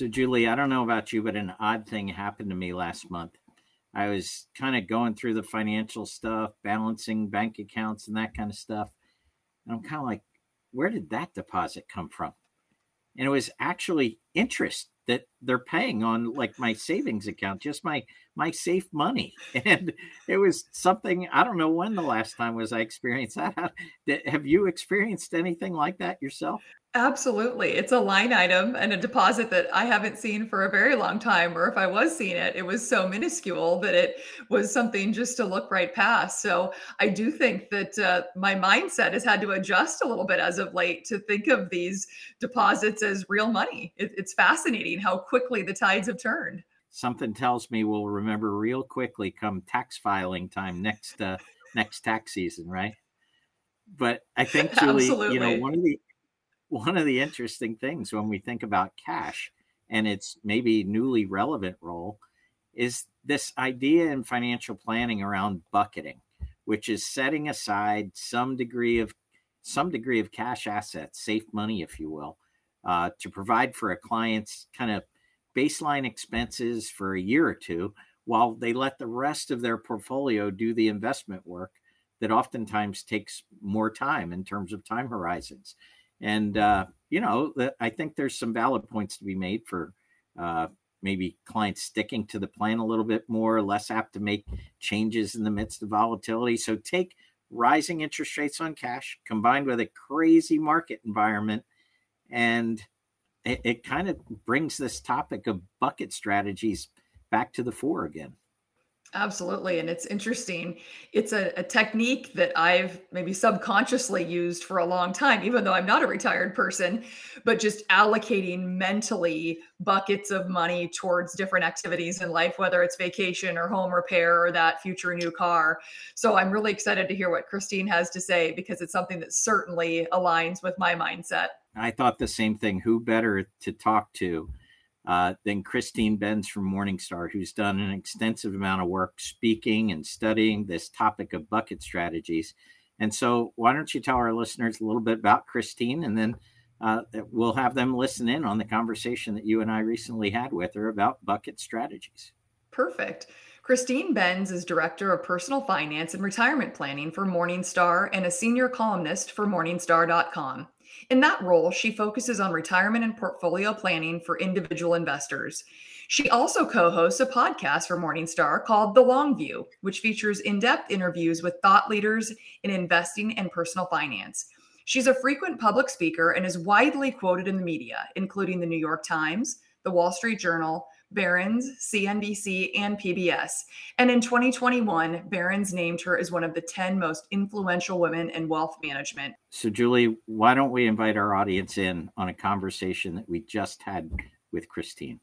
So, Julie, I don't know about you, but an odd thing happened to me last month. I was kind of going through the financial stuff, balancing bank accounts and that kind of stuff. And I'm kind of like, where did that deposit come from? And it was actually interest that they're paying on like my savings account, just my my safe money. And it was something I don't know when the last time was I experienced that. Have you experienced anything like that yourself? Absolutely. It's a line item and a deposit that I haven't seen for a very long time, or if I was seeing it, it was so minuscule that it was something just to look right past. So I do think that uh, my mindset has had to adjust a little bit as of late to think of these deposits as real money. It, it's fascinating how quickly the tides have turned. Something tells me we'll remember real quickly come tax filing time next uh, next tax season, right? But I think Julie, Absolutely. you know, one of the one of the interesting things when we think about cash and its maybe newly relevant role is this idea in financial planning around bucketing, which is setting aside some degree of some degree of cash assets, safe money, if you will, uh, to provide for a client's kind of baseline expenses for a year or two while they let the rest of their portfolio do the investment work that oftentimes takes more time in terms of time horizons. And uh, you know, I think there's some valid points to be made for uh, maybe clients sticking to the plan a little bit more, less apt to make changes in the midst of volatility. So take rising interest rates on cash combined with a crazy market environment, and it, it kind of brings this topic of bucket strategies back to the fore again. Absolutely. And it's interesting. It's a, a, technique that I've maybe subconsciously used for a long time, even though I'm not a retired person, but just allocating mentally buckets of money towards different activities in life, whether it's vacation or home repair or that future new car. So I'm really excited to hear what Christine has to say because it's something that certainly aligns with my mindset. I thought the same thing. Who better to talk to? Uh, than Christine Benz from Morningstar, who's done an extensive amount of work speaking and studying this topic of bucket strategies. And so, why don't you tell our listeners a little bit about Christine, and then uh, we'll have them listen in on the conversation that you and I recently had with her about bucket strategies. Perfect. Christine Benz is Director of Personal Finance and Retirement Planning for Morningstar and a senior columnist for Morningstar.com. In that role, she focuses on retirement and portfolio planning for individual investors. She also co hosts a podcast for Morningstar called The Long View, which features in depth interviews with thought leaders in investing and personal finance. She's a frequent public speaker and is widely quoted in the media, including the New York Times, the Wall Street Journal, Barron's, CNBC, and PBS. And in 2021, Barron's named her as one of the 10 most influential women in wealth management. So, Julie, why don't we invite our audience in on a conversation that we just had with Christine?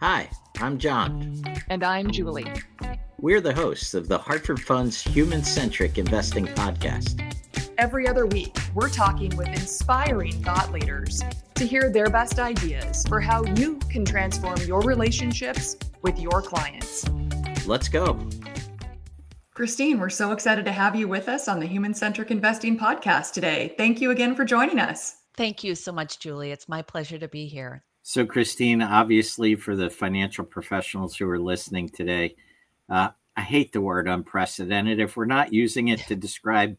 Hi, I'm John. And I'm Julie. We're the hosts of the Hartford Funds Human Centric Investing Podcast. Every other week, we're talking with inspiring thought leaders to hear their best ideas for how you can transform your relationships with your clients. Let's go. Christine, we're so excited to have you with us on the Human Centric Investing Podcast today. Thank you again for joining us. Thank you so much, Julie. It's my pleasure to be here. So, Christine, obviously, for the financial professionals who are listening today, uh, I hate the word unprecedented. If we're not using it to describe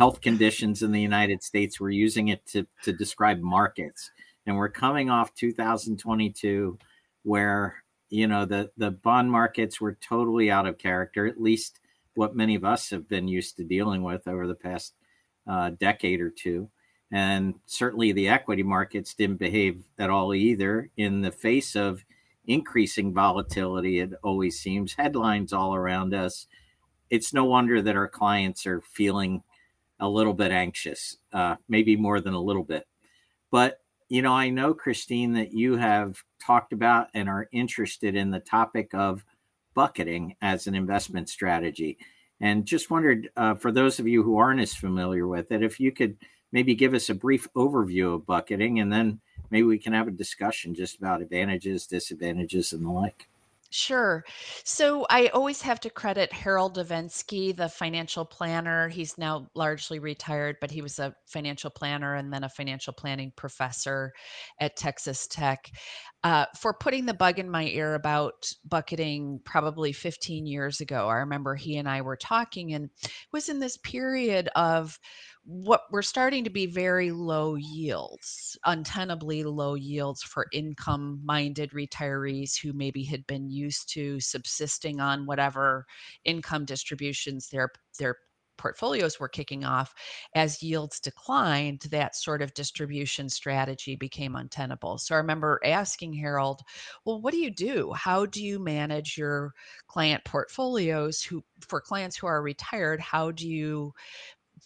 health conditions in the United States. We're using it to, to describe markets. And we're coming off 2022 where, you know, the, the bond markets were totally out of character, at least what many of us have been used to dealing with over the past uh, decade or two. And certainly the equity markets didn't behave at all either in the face of increasing volatility. It always seems headlines all around us. It's no wonder that our clients are feeling a little bit anxious, uh, maybe more than a little bit. But, you know, I know, Christine, that you have talked about and are interested in the topic of bucketing as an investment strategy. And just wondered, uh, for those of you who aren't as familiar with it, if you could maybe give us a brief overview of bucketing and then maybe we can have a discussion just about advantages, disadvantages, and the like. Sure. So I always have to credit Harold Evensky, the financial planner. He's now largely retired, but he was a financial planner and then a financial planning professor at Texas Tech uh, for putting the bug in my ear about bucketing probably 15 years ago. I remember he and I were talking, and was in this period of what were starting to be very low yields, untenably low yields for income minded retirees who maybe had been used to subsisting on whatever income distributions their their portfolios were kicking off. As yields declined that sort of distribution strategy became untenable. So i remember asking harold well what do you do? How do you manage your client portfolios who for clients who are retired how do you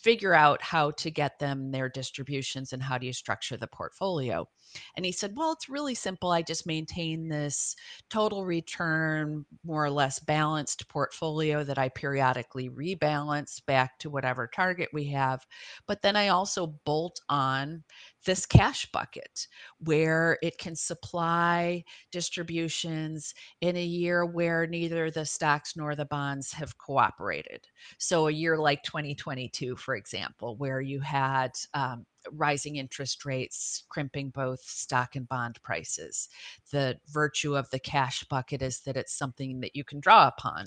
figure out how to get them their distributions and how do you structure the portfolio. And he said, Well, it's really simple. I just maintain this total return, more or less balanced portfolio that I periodically rebalance back to whatever target we have. But then I also bolt on this cash bucket where it can supply distributions in a year where neither the stocks nor the bonds have cooperated. So, a year like 2022, for example, where you had um, rising interest rates crimping both stock and bond prices. The virtue of the cash bucket is that it's something that you can draw upon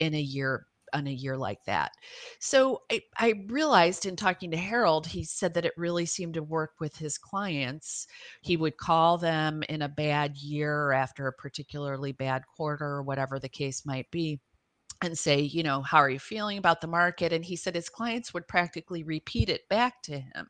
in a year on a year like that. So I, I, realized in talking to Harold, he said that it really seemed to work with his clients. He would call them in a bad year after a particularly bad quarter or whatever the case might be and say, you know, how are you feeling about the market? And he said his clients would practically repeat it back to him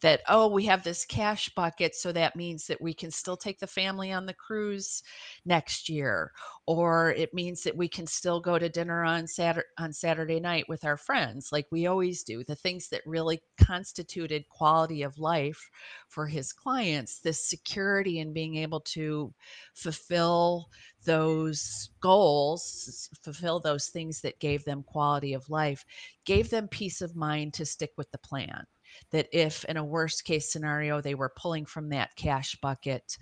that, oh, we have this cash bucket. So that means that we can still take the family on the cruise next year. Or it means that we can still go to dinner on Saturday, on Saturday night with our friends, like we always do. The things that really constituted quality of life for his clients, this security in being able to fulfill those goals, fulfill those things that gave them quality of life, gave them peace of mind to stick with the plan. That if in a worst case scenario they were pulling from that cash bucket,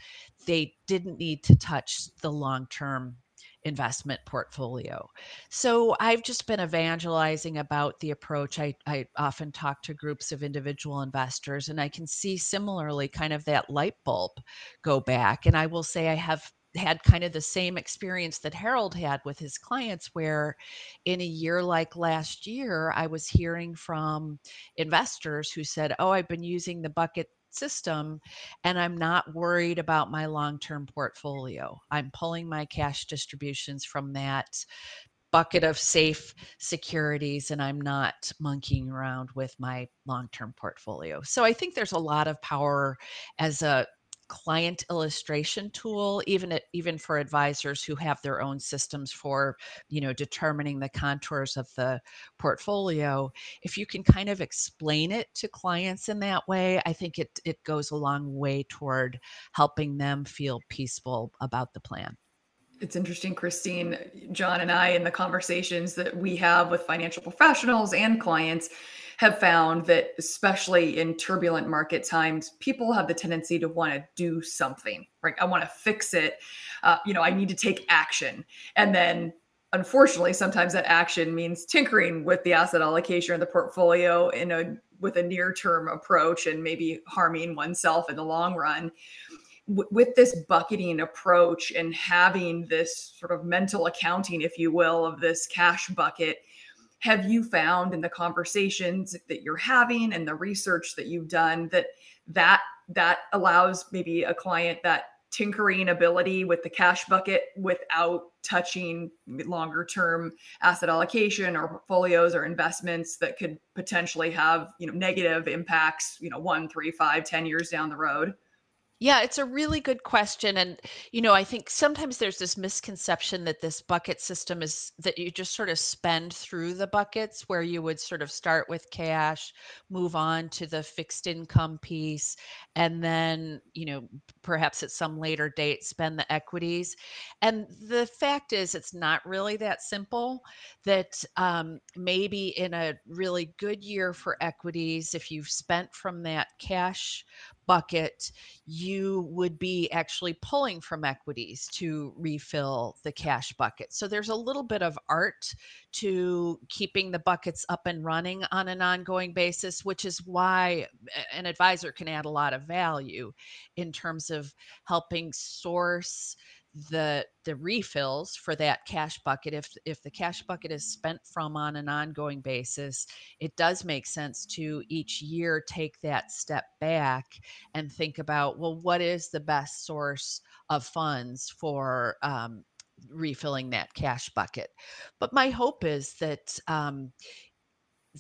they didn't need to touch the long term investment portfolio. So I've just been evangelizing about the approach. I, I often talk to groups of individual investors, and I can see similarly kind of that light bulb go back. And I will say I have had kind of the same experience that Harold had with his clients, where in a year like last year, I was hearing from investors who said, Oh, I've been using the bucket system and I'm not worried about my long term portfolio. I'm pulling my cash distributions from that bucket of safe securities and I'm not monkeying around with my long term portfolio. So I think there's a lot of power as a client illustration tool even at, even for advisors who have their own systems for you know determining the contours of the portfolio. If you can kind of explain it to clients in that way i think it it goes a long way toward helping them feel peaceful about the plan. It's interesting, Christine, John, and I, in the conversations that we have with financial professionals and clients, have found that, especially in turbulent market times, people have the tendency to want to do something, right? I want to fix it. Uh, you know, I need to take action. And then, unfortunately, sometimes that action means tinkering with the asset allocation or the portfolio in a with a near term approach and maybe harming oneself in the long run with this bucketing approach and having this sort of mental accounting, if you will, of this cash bucket, have you found in the conversations that you're having and the research that you've done that that that allows maybe a client that tinkering ability with the cash bucket without touching longer term asset allocation or portfolios or investments that could potentially have you know negative impacts you know one three five ten years down the road yeah, it's a really good question. And, you know, I think sometimes there's this misconception that this bucket system is that you just sort of spend through the buckets where you would sort of start with cash, move on to the fixed income piece, and then, you know, perhaps at some later date spend the equities. And the fact is, it's not really that simple. That um, maybe in a really good year for equities, if you've spent from that cash bucket, you would be actually pulling from equities to refill the cash bucket. So there's a little bit of art to keeping the buckets up and running on an ongoing basis, which is why an advisor can add a lot of value in terms of helping source the the refills for that cash bucket if if the cash bucket is spent from on an ongoing basis it does make sense to each year take that step back and think about well what is the best source of funds for um, refilling that cash bucket? But my hope is that um,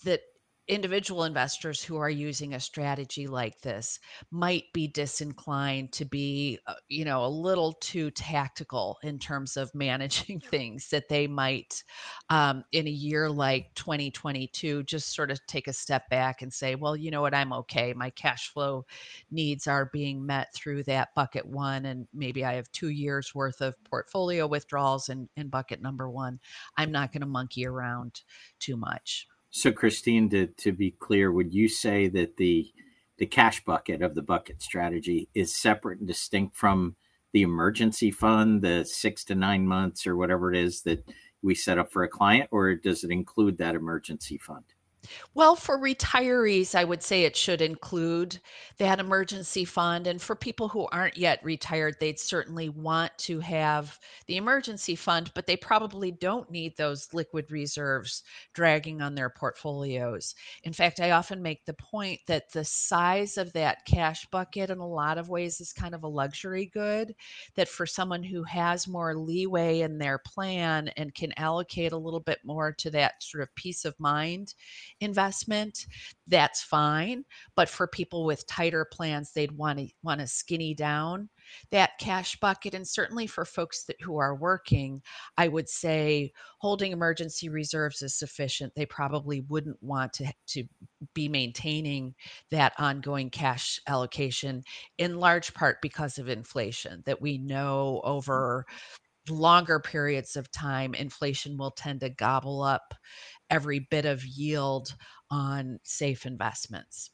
that individual investors who are using a strategy like this might be disinclined to be uh, you know a little too tactical in terms of managing things that they might um, in a year like 2022 just sort of take a step back and say well you know what? I'm okay. My cash flow needs are being met through that bucket one and maybe i have two years worth of portfolio withdrawals in, in bucket number one. I'm not going to monkey around too much so, Christine, to, to be clear, would you say that the the cash bucket of the bucket strategy is separate and distinct from the emergency fund, the six to nine months or whatever it is that we set up for a client, or does it include that emergency fund? Well, for retirees, I would say it should include that emergency fund. And for people who aren't yet retired, they'd certainly want to have the emergency fund, but they probably don't need those liquid reserves dragging on their portfolios. In fact, I often make the point that the size of that cash bucket in a lot of ways is kind of a luxury good, that for someone who has more leeway in their plan and can allocate a little bit more to that sort of peace of mind investment, that's fine. But for people with tighter plans, they'd want to want to skinny down that cash bucket. And certainly for folks that who are working, I would say holding emergency reserves is sufficient. They probably wouldn't want to, to be maintaining that ongoing cash allocation in large part because of inflation that we know mm. over longer periods of time, inflation will tend to gobble up every bit of yield on safe investments.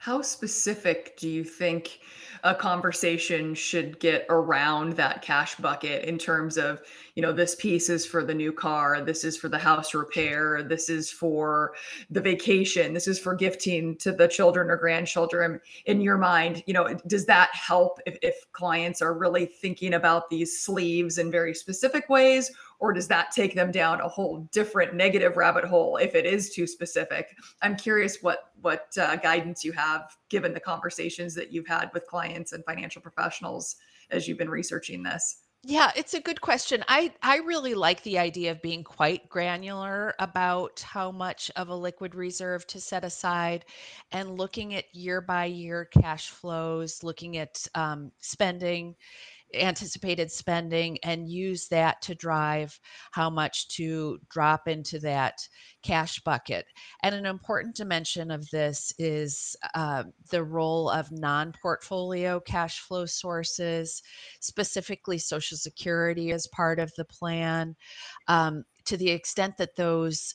How specific do you think a conversation should get around that cash bucket in terms of, you know, this piece is for the new car, this is for the house repair, this is for the vacation, this is for gifting to the children or grandchildren? In your mind, you know, does that help if, if clients are really thinking about these sleeves in very specific ways? Or does that take them down a whole different negative rabbit hole if it is too specific i'm curious what what uh, guidance you have given the conversations that you've had with clients and financial professionals as you've been researching this yeah, it's a good question. I I really like the idea of being quite granular about how much of a liquid reserve to set aside and looking at year by year cash flows, looking at um, spending anticipated spending and use that to drive how much to drop into that cash bucket. And an important dimension of this is uh, the role of non portfolio cash flow sources, specifically Social Security as part of the plan. Um, to the extent that those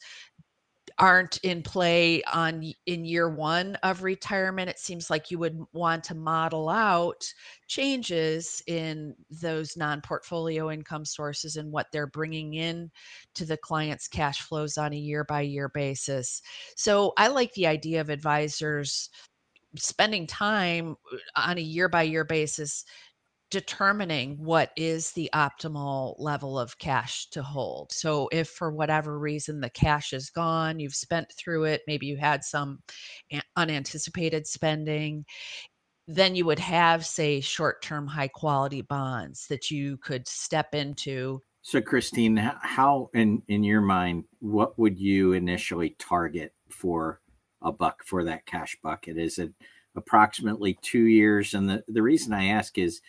aren't in play on in year one of retirement it seems like you would want to model out changes in those non-portfolio income sources and what they're bringing in to the client's cash flows on a year by year basis. So i like the idea of advisors spending time uh, on a year by year basis determining what is the optimal level of cash to hold. So, if for whatever reason the cash is gone, you've spent through it, maybe you had some unanticipated spending, then you would have, say, short term high quality bonds that you could step into. So, Christine, how, in, in your mind, what would you initially target for a buck for that cash bucket? Is it approximately two years? And the, the reason I ask is,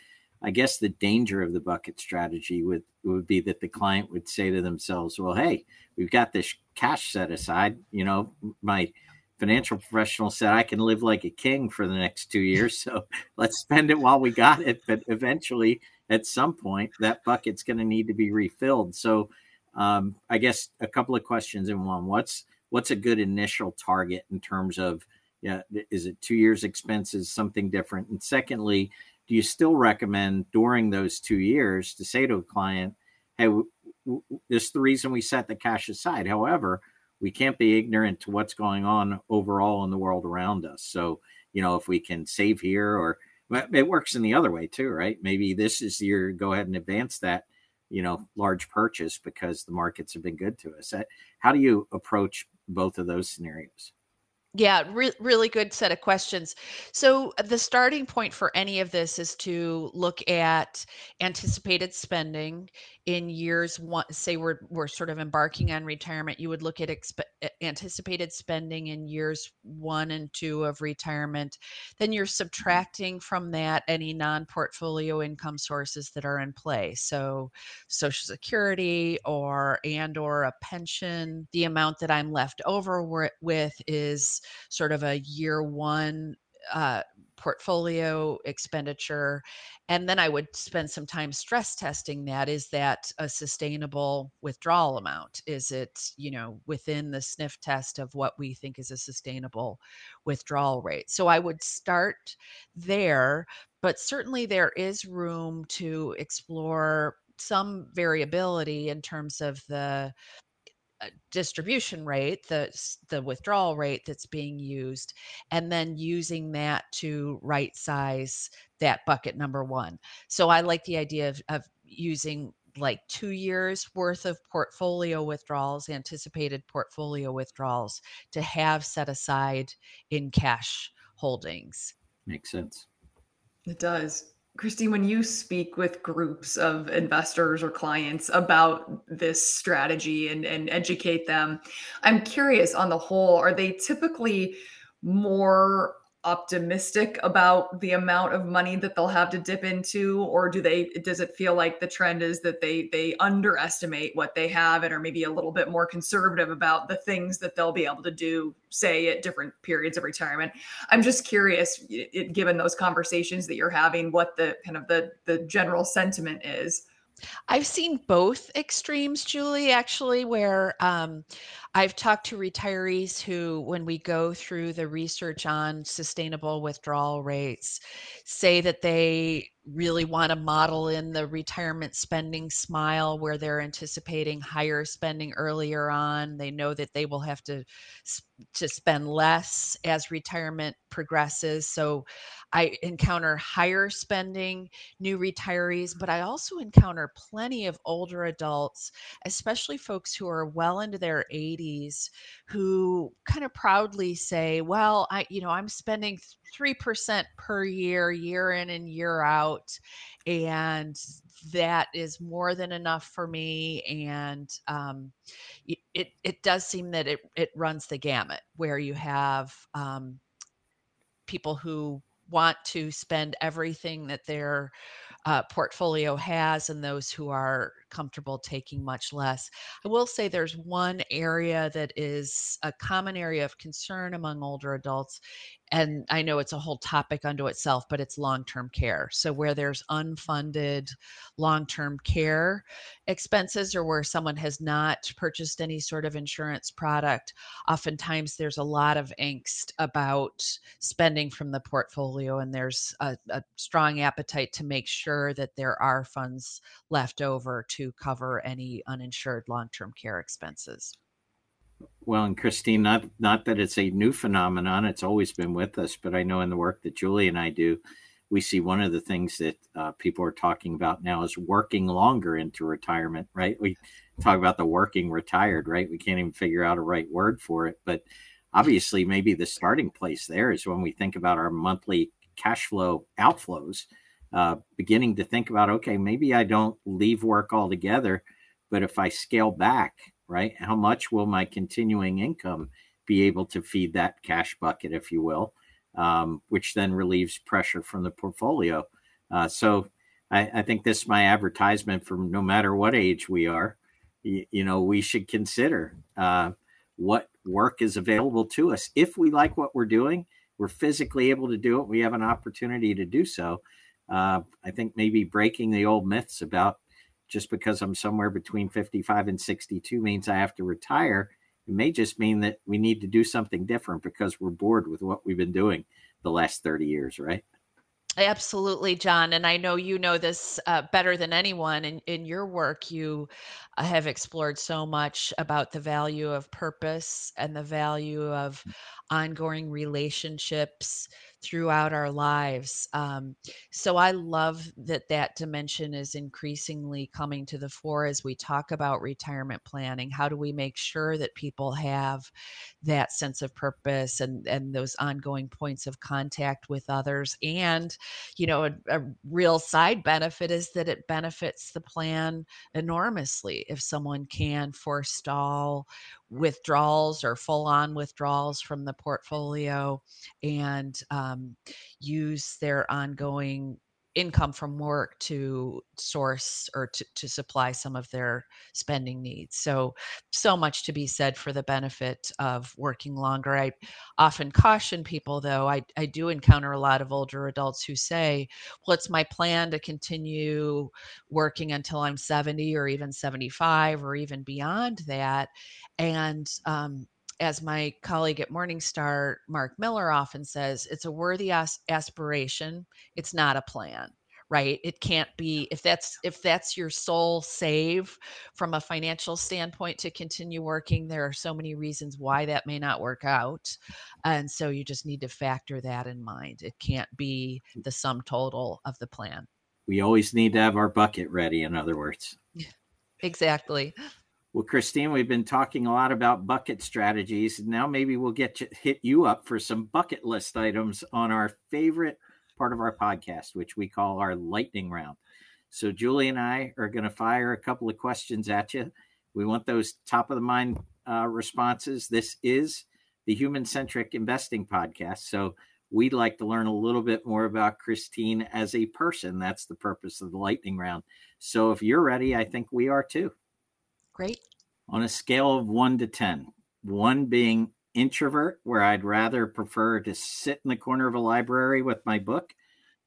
I guess the danger of the bucket strategy would would be that the client would say to themselves, "Well, hey, we've got this cash set aside. You know, my financial professional said I can live like a king for the next two years, so let's spend it while we got it. But eventually, at some point, that bucket's going to need to be refilled. So, um, I guess a couple of questions in one. What's what's a good initial target in terms of Yeah, is it two years expenses, something different? And secondly, do you still recommend during those two years to say to a client, "Hey, w- w- this is the reason we set the cash aside. However, we can't be ignorant to what's going on overall in the world around us. So, you know, if we can save here, or it works in the other way too, right? Maybe this is your go ahead and advance that, you know, large purchase because the markets have been good to us. How do you approach both of those scenarios? Yeah, re- really good set of questions. So, uh, the starting point for any of this is to look at anticipated spending in years one say we're we're sort of embarking on retirement you would look at expe- anticipated spending in years 1 and 2 of retirement. Then you're subtracting from that any non-portfolio income sources that are in play. So social security or and or a pension the amount that i'm left over with is sort of a year 1 uh, portfolio expenditure and then i would spend some time stress testing that is that a sustainable withdrawal amount? Is it you know within the sniff test of what we think is a sustainable withdrawal rate? So i would start there but certainly there is room to explore some variability in terms of the distribution rate, the the withdrawal rate that's being used, and then using that to right size that bucket number one. So I like the idea of, of using like two years worth of portfolio withdrawals, anticipated portfolio withdrawals to have set aside in cash holdings. Makes sense. It does. Christine, when you speak with groups of investors or clients about this strategy and, and educate them, I'm curious on the whole, are they typically more optimistic about the amount of money that they'll have to dip into? Or do they does it feel like the trend is that they they underestimate what they have and are maybe a little bit more conservative about the things that they'll be able to do say at different periods of retirement? I'm just curious it, given those conversations that you're having what the kind of the the general sentiment is I've seen both extremes, Julie, actually, where um, I've talked to retirees who, when we go through the research on sustainable withdrawal rates, say that they really want to model in the retirement spending smile where they're anticipating higher spending earlier on. They know that they will have to to spend less as retirement progresses. So I encounter higher spending new retirees, but I also encounter plenty of older adults, especially folks who are well into their 80s, who kind of proudly say, "Well, I you know, I'm spending 3% per year, year in and year out, and that is more than enough for me and um, it, it does seem that it, it runs the gamut where you have um, people who want to spend everything that their uh, portfolio has and those who are comfortable taking much less. I will say there's one area that is a common area of concern among older adults. And I know it's a whole topic unto itself, but it's long term care. So, where there's unfunded long term care expenses or where someone has not purchased any sort of insurance product, oftentimes there's a lot of angst about spending from the portfolio. And there's a, a strong appetite to make sure that there are funds left over to cover any uninsured long-term care expenses. Well, and Christine, not not that it's a new phenomenon; it's always been with us. But I know in the work that Julie and I do, we see one of the things that uh, people are talking about now is working longer into retirement. Right? We talk about the working retired. Right? We can't even figure out a right word for it. But obviously, maybe the starting place there is when we think about our monthly cash flow outflows uh, beginning to think about okay, maybe I don't leave work altogether, but if I scale back, right, how much will my continuing income be able to feed that cash bucket, if you will, um, which then relieves pressure from the portfolio. Uh, so I, I, think this is my advertisement for no matter what age we are. You, you know, we should consider uh, what work is available to us. If we like what we're doing, we're physically able to do it, we have an opportunity to do so uh, I think maybe breaking the old myths about just because I'm somewhere between 55 and 62 means I have to retire It may just mean that we need to do something different because we're bored with what we've been doing the last 30 years, right? Absolutely, John. And I know you know this uh, better than anyone. In, in your work, you uh, have explored so much about the value of purpose and the value of mm. ongoing relationships throughout our lives. Um, so I love that that dimension is increasingly coming to the fore as we talk about retirement planning. How do we make sure that people have that sense of purpose and and those ongoing points of contact with others? And you know, a, a real side benefit is that it benefits the plan enormously if someone can forestall withdrawals or full on withdrawals from the portfolio and um, use their ongoing income from work to source or to, to supply some of their spending needs. So, so much to be said for the benefit of working longer. I often caution people, though, I, I do encounter a lot of older adults who say, Well, it's my plan to continue working until I'm 70 or even 75 or even beyond that. And um, as my colleague at Morningstar, Mark Miller, often says, it's a worthy as- aspiration. It's not a plan right? It can't be if that's if that's your sole save from a financial standpoint to continue working there are so many reasons why that may not work out and so you just need to factor that in mind. It can't be mm. the sum total of the plan. We always need to have our bucket ready in other words. Exactly well, Christine, we've been talking a lot about bucket strategies. Now maybe we'll get to hit you up for some bucket list items on our favorite part of our podcast, which we call our lightning round. So Julie and I are going to fire a couple of questions at you. We want those top of the mind uh, responses. This is the Human Centric Investing Podcast. So we'd like to learn a little bit more about Christine as a person. That's the purpose of the lightning round. So if you're ready, I think we are too. Great. On a scale of one to 10, one being introvert, where I'd rather prefer to sit in the corner of a library with my book,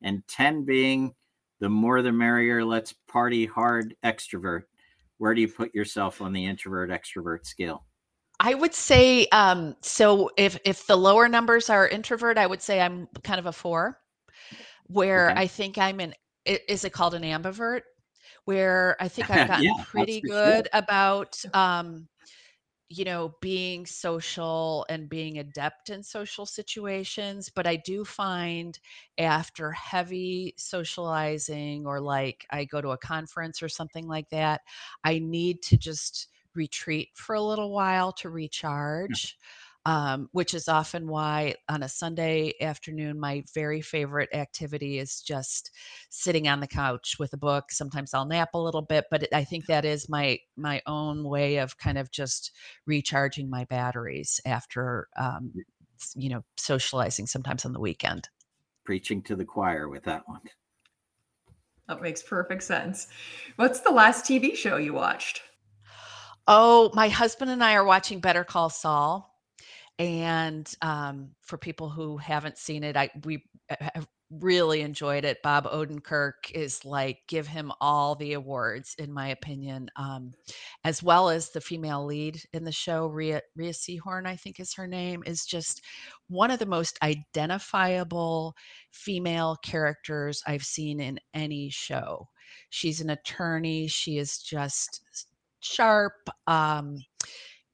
and 10 being the more the merrier, let's party hard extrovert. Where do you put yourself on the introvert extrovert scale? I would say um, so. If if the lower numbers are introvert, I would say I'm kind of a four. Where okay. I think I'm an is it called an ambivert? Where I think I've gotten yeah, pretty good sure. about um, you know being social and being adept in social situations but i do find after heavy socializing or like i go to a conference or something like that i need to just retreat for a little while to recharge um, which is often why on a Sunday afternoon, my very favorite activity is just sitting on the couch with a book. Sometimes I'll nap a little bit, but I think that is my my own way of kind of just recharging my batteries after um, you know socializing sometimes on the weekend. Preaching to the choir with that one. That makes perfect sense. What's the last TV show you watched? Oh, my husband and I are watching Better Call Saul and um, for people who haven't seen it, I we have really enjoyed it. Bob Odenkirk is like give him all the awards, in my opinion, um, as well as the female lead in the show, Rhea Rhea Seehorn, I think is her name, is just one of the most identifiable female characters I've seen in any show. She's an attorney. She is just sharp. Um,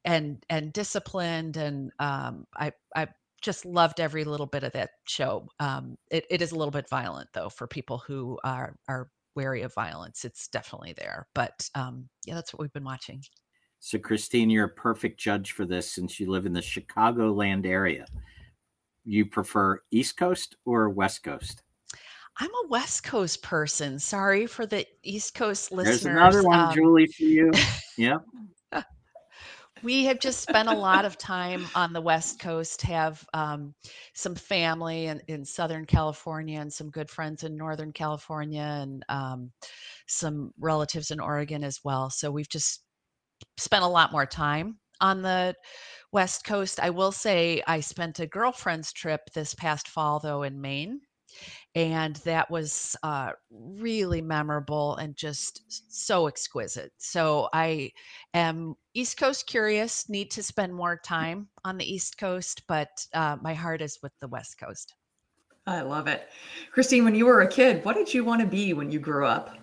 and and disciplined and um, I I just loved every little bit of that show. Um, it, it is a little bit violent though for people who are are wary of violence. It's definitely there, but um, yeah, that's what we've been watching. So, Christine, you're a perfect judge for this since you live in the Chicagoland area. You prefer East Coast or West Coast? I'm a West Coast person. Sorry for the East Coast listeners. There's another one, um, Julie, for you. Yeah we have just spent a lot of time on the West Coast, have um, some family in, in, Southern California and some good friends in Northern California and um, some relatives in Oregon as well. So we've just spent a lot more time on the West Coast. I will say I spent a girlfriend's trip this past fall, though, in Maine. And that was uh, really memorable and just so exquisite. So I am East Coast curious, need to spend more time on the East Coast, but uh, my heart is with the West Coast. I love it. Christine, when you were a kid, what did you want to be when you grew up?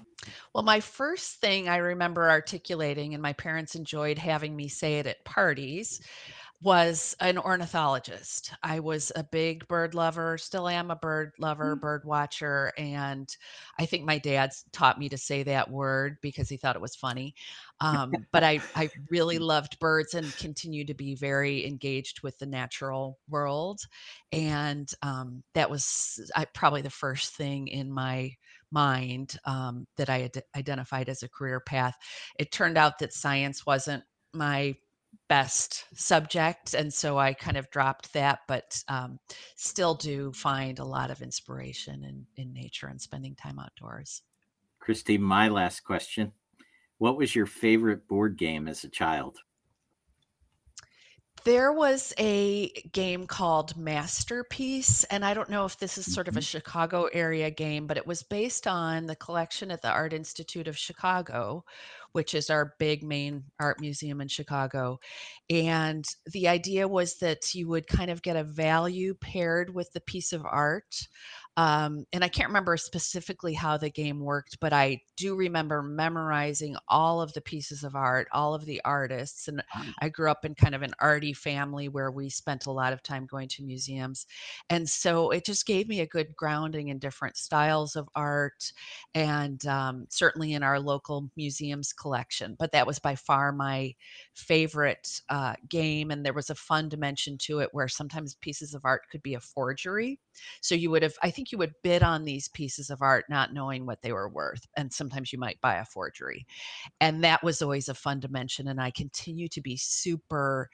Well, my first thing I remember articulating, and my parents enjoyed having me say it at parties, was an ornithologist. I was a big bird lover, still am a bird lover, mm. bird watcher. And I think my dad taught me to say that word because he thought it was funny. Um, but I, I really loved birds and continue to be very engaged with the natural world. And um, that was I, probably the first thing in my mind um, that I identified as a career path. It turned out that science wasn't my best subject and so i kind of dropped that but um, still do find a lot of inspiration in, in nature and spending time outdoors. Christy my last question. What was your favorite board game as a child there was a game called Masterpiece, and I don't know if this is sort of a mm-hmm. Chicago area game, but it was based on the collection at the Art Institute of Chicago, which is our big main art museum in Chicago. And the idea was that you would kind of get a value paired with the piece of art. Um, and I can't remember specifically how the game worked, but I do remember memorizing all of the pieces of art, all of the artists. And I grew up in kind of an arty family where we spent a lot of time going to museums. And so it just gave me a good grounding in different styles of art and um, certainly in our local museums collection. But that was by far my favorite uh, game. And there was a fun dimension to it where sometimes pieces of art could be a forgery. So you would have, I think you would bid on these pieces of art not knowing what they were worth. And sometimes you might buy a forgery. And that was always a fun dimension. And I continue to be super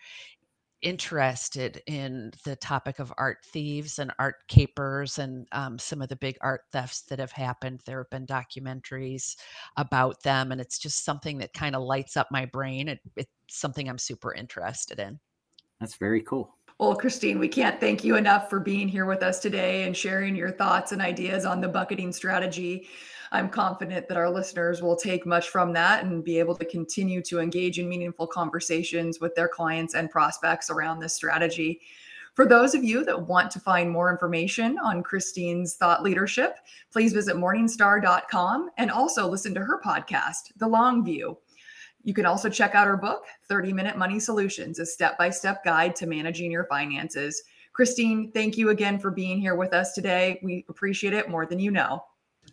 interested in the topic of art thieves and art capers and um, some of the big art thefts that have happened. There have been documentaries about them, and it's just something that kind of lights up my brain. It, it's something I'm super interested in. That's very cool. Well, Christine, we can't thank you enough for being here with us today and sharing your thoughts and ideas on the bucketing strategy. I'm confident that our listeners will take much from that and be able to continue to engage in meaningful conversations with their clients and prospects around this strategy. For those of you that want to find more information on Christine's thought leadership, please visit morningstar.com and also listen to her podcast, The Long View. You can also check out our book, 30 Minute Money Solutions, a step by step guide to managing your finances. Christine, thank you again for being here with us today. We appreciate it more than you know.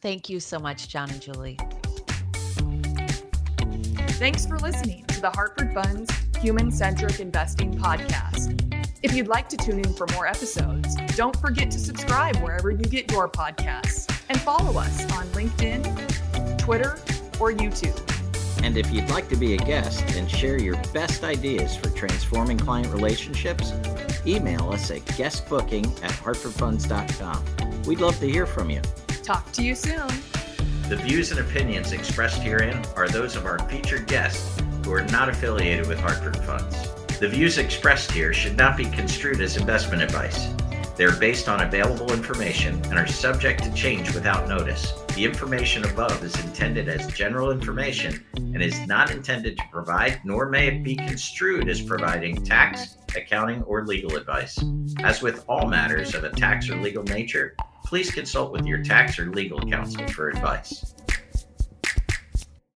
Thank you so much, John and Julie. Thanks for listening to the Hartford Funds Human Centric Investing Podcast. If you'd like to tune in for more episodes, don't forget to subscribe wherever you get your podcasts and follow us on LinkedIn, Twitter, or YouTube. And if you'd like to be a guest and share your best ideas for transforming client relationships, email us at guestbooking at hartfordfunds.com. We'd love to hear from you. Talk to you soon. The views and opinions expressed herein are those of our featured guests who are not affiliated with Hartford Funds. The views expressed here should not be construed as investment advice. They are based on available information and are subject to change without notice. The information above is intended as general information and is not intended to provide, nor may it be construed as providing tax, accounting, or legal advice. As with all matters of a tax or legal nature, please consult with your tax or legal counsel for advice.